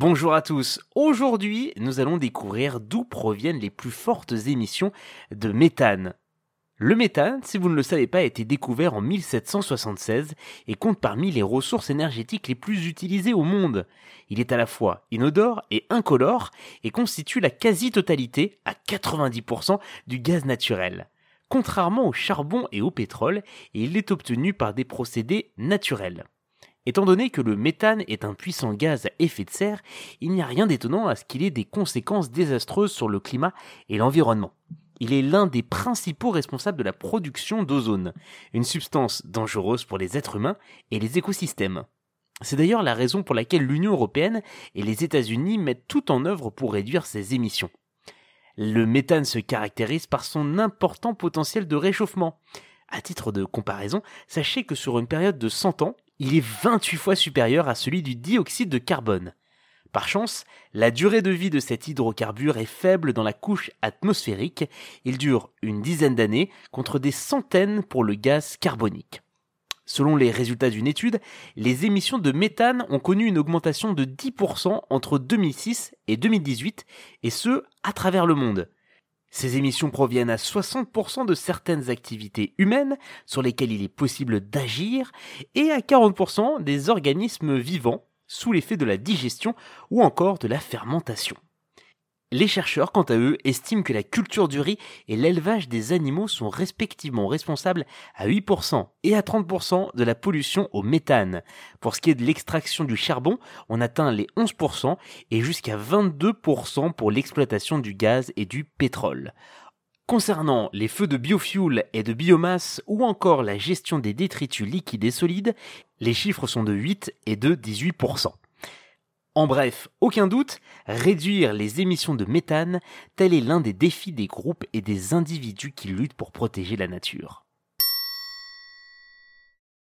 Bonjour à tous. Aujourd'hui, nous allons découvrir d'où proviennent les plus fortes émissions de méthane. Le méthane, si vous ne le savez pas, a été découvert en 1776 et compte parmi les ressources énergétiques les plus utilisées au monde. Il est à la fois inodore et incolore et constitue la quasi-totalité, à 90%, du gaz naturel. Contrairement au charbon et au pétrole, il est obtenu par des procédés naturels. Étant donné que le méthane est un puissant gaz à effet de serre, il n'y a rien d'étonnant à ce qu'il ait des conséquences désastreuses sur le climat et l'environnement. Il est l'un des principaux responsables de la production d'ozone, une substance dangereuse pour les êtres humains et les écosystèmes. C'est d'ailleurs la raison pour laquelle l'Union européenne et les États-Unis mettent tout en œuvre pour réduire ces émissions. Le méthane se caractérise par son important potentiel de réchauffement. À titre de comparaison, sachez que sur une période de 100 ans, il est 28 fois supérieur à celui du dioxyde de carbone. Par chance, la durée de vie de cet hydrocarbure est faible dans la couche atmosphérique, il dure une dizaine d'années contre des centaines pour le gaz carbonique. Selon les résultats d'une étude, les émissions de méthane ont connu une augmentation de 10% entre 2006 et 2018, et ce, à travers le monde. Ces émissions proviennent à 60% de certaines activités humaines sur lesquelles il est possible d'agir et à 40% des organismes vivants sous l'effet de la digestion ou encore de la fermentation. Les chercheurs, quant à eux, estiment que la culture du riz et l'élevage des animaux sont respectivement responsables à 8% et à 30% de la pollution au méthane. Pour ce qui est de l'extraction du charbon, on atteint les 11% et jusqu'à 22% pour l'exploitation du gaz et du pétrole. Concernant les feux de biofuel et de biomasse ou encore la gestion des détritus liquides et solides, les chiffres sont de 8 et de 18%. En bref, aucun doute, réduire les émissions de méthane, tel est l'un des défis des groupes et des individus qui luttent pour protéger la nature.